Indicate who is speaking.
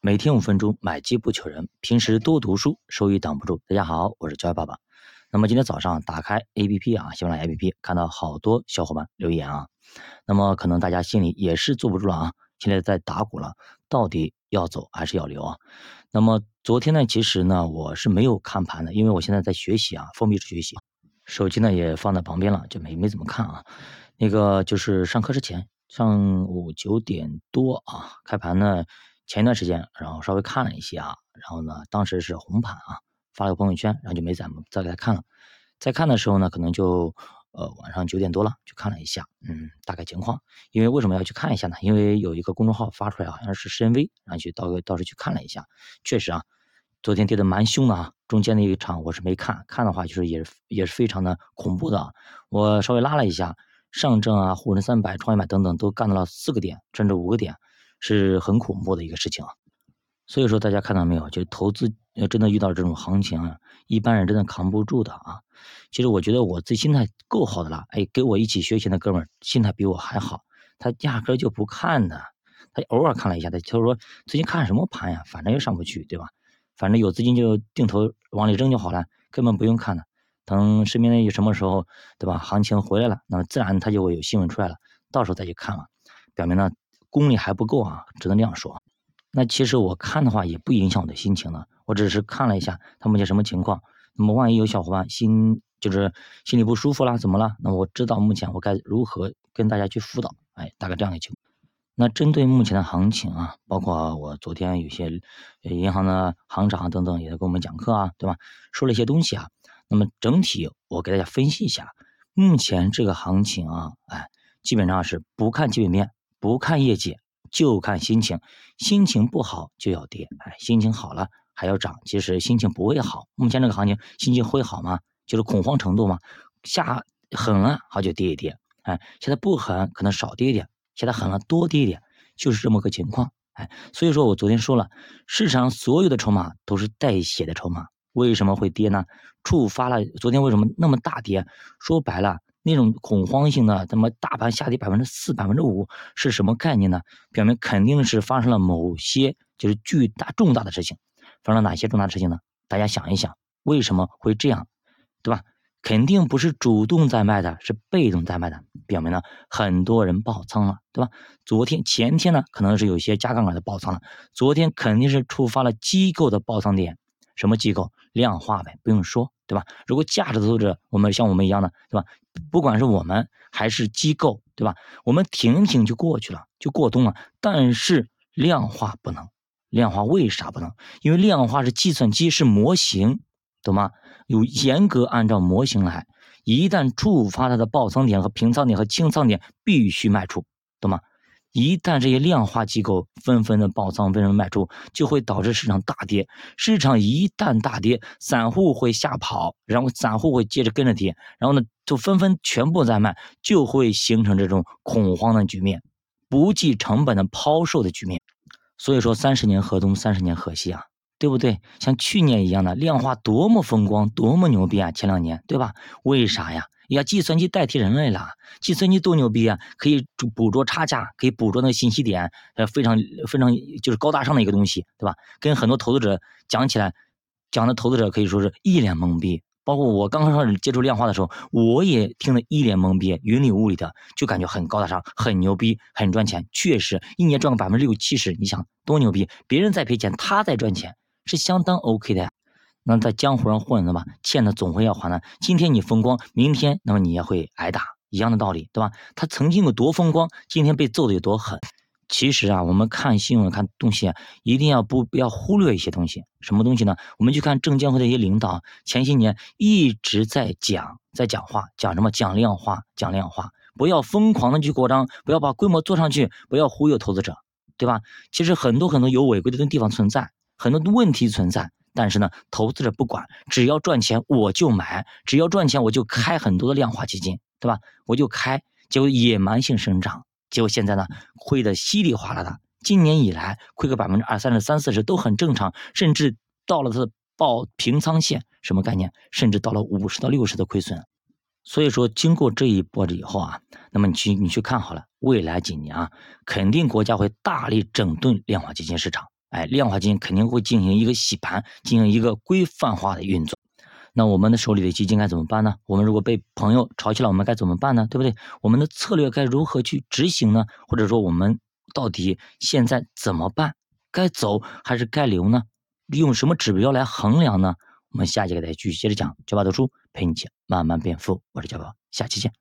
Speaker 1: 每天五分钟，买机不求人。平时多读书，收益挡不住。大家好，我是教育爸爸。那么今天早上打开 APP 啊，喜马拉雅 APP，看到好多小伙伴留言啊。那么可能大家心里也是坐不住了啊，现在在打鼓了，到底要走还是要留啊？那么昨天呢，其实呢，我是没有看盘的，因为我现在在学习啊，封闭式学习，手机呢也放在旁边了，就没没怎么看啊。那个就是上课之前。上午九点多啊，开盘呢，前一段时间，然后稍微看了一些啊，然后呢，当时是红盘啊，发了个朋友圈，然后就没再再给他看了。在看的时候呢，可能就呃晚上九点多了，去看了一下，嗯，大概情况。因为为什么要去看一下呢？因为有一个公众号发出来，好像是深 V，然后去到到时去看了一下，确实啊，昨天跌的蛮凶的啊，中间那一场我是没看，看的话就是也也是非常的恐怖的啊，我稍微拉了一下。上证啊，沪深三百、创业板等等都干到了四个点，甚至五个点，是很恐怖的一个事情啊。所以说，大家看到没有？就投资要真的遇到这种行情啊，一般人真的扛不住的啊。其实我觉得我自己心态够好的了，哎，跟我一起学习的哥们儿心态比我还好，他压根就不看的，他偶尔看了一下，他就是说最近看什么盘呀？反正又上不去，对吧？反正有资金就定投往里扔就好了，根本不用看的。等身边的有什么时候，对吧？行情回来了，那么自然他就会有新闻出来了，到时候再去看了。表明呢功力还不够啊，只能这样说。那其实我看的话也不影响我的心情呢，我只是看了一下它目前什么情况。那么万一有小伙伴心就是心里不舒服啦，怎么了？那我知道目前我该如何跟大家去辅导。哎，大概这样的情况。那针对目前的行情啊，包括我昨天有些银行的行长等等也在给我们讲课啊，对吧？说了一些东西啊。那么整体我给大家分析一下，目前这个行情啊，哎，基本上是不看基本面，不看业绩，就看心情。心情不好就要跌，哎，心情好了还要涨。其实心情不会好，目前这个行情心情会好吗？就是恐慌程度嘛，下狠了好就跌一跌，哎，现在不狠可能少跌一点，现在狠了多跌一点，就是这么个情况，哎，所以说我昨天说了，市场所有的筹码都是带血的筹码。为什么会跌呢？触发了昨天为什么那么大跌？说白了，那种恐慌性的，那么大盘下跌百分之四、百分之五是什么概念呢？表明肯定是发生了某些就是巨大重大的事情。发生了哪些重大的事情呢？大家想一想，为什么会这样，对吧？肯定不是主动在卖的，是被动在卖的，表明呢很多人爆仓了，对吧？昨天、前天呢可能是有些加杠杆的爆仓了，昨天肯定是触发了机构的爆仓点。什么机构量化呗，不用说，对吧？如果价值投资者，我们像我们一样的，对吧？不管是我们还是机构，对吧？我们挺挺就过去了，就过冬了。但是量化不能，量化为啥不能？因为量化是计算机，是模型，懂吗？有严格按照模型来，一旦触发它的爆仓点和平仓点和清仓点，必须卖出，懂吗？一旦这些量化机构纷纷的爆仓、纷纷卖出，就会导致市场大跌。市场一旦大跌，散户会吓跑，然后散户会接着跟着跌，然后呢，就纷纷全部在卖，就会形成这种恐慌的局面，不计成本的抛售的局面。所以说，三十年河东，三十年河西啊，对不对？像去年一样的量化多么风光，多么牛逼啊！前两年，对吧？为啥呀？呀，计算机代替人类了，计算机多牛逼啊！可以捕捉差价，可以捕捉那个信息点，呃，非常非常就是高大上的一个东西，对吧？跟很多投资者讲起来，讲的投资者可以说是一脸懵逼。包括我刚刚开始接触量化的时候，我也听得一脸懵逼，云里雾里的，就感觉很高大上，很牛逼，很赚钱。确实，一年赚个百分之六七十，你想多牛逼？别人在赔钱，他在赚钱，是相当 OK 的呀。那在江湖上混的吧，欠的总会要还的。今天你风光，明天那么你也会挨打，一样的道理，对吧？他曾经有多风光，今天被揍的有多狠。其实啊，我们看新闻看东西，一定要不不要忽略一些东西。什么东西呢？我们去看证监会的一些领导，前些年一直在讲，在讲话，讲什么？讲量化，讲量化，不要疯狂的去扩张，不要把规模做上去，不要忽悠投资者，对吧？其实很多很多有违规的地方存在，很多问题存在。但是呢，投资者不管，只要赚钱我就买，只要赚钱我就开很多的量化基金，对吧？我就开，结果野蛮性生长，结果现在呢，亏得稀里哗啦的。今年以来亏个百分之二三十、三四十都很正常，甚至到了它的报平仓线，什么概念？甚至到了五十到六十的亏损。所以说，经过这一波了以后啊，那么你去你去看好了，未来几年啊，肯定国家会大力整顿量化基金市场。哎，量化基金肯定会进行一个洗盘，进行一个规范化的运作。那我们的手里的基金该怎么办呢？我们如果被朋友炒起来，我们该怎么办呢？对不对？我们的策略该如何去执行呢？或者说我们到底现在怎么办？该走还是该留呢？用什么指标来衡量呢？我们下节给大家继续接着讲，教爸读书陪你一起慢慢变富。我是教爸，下期见。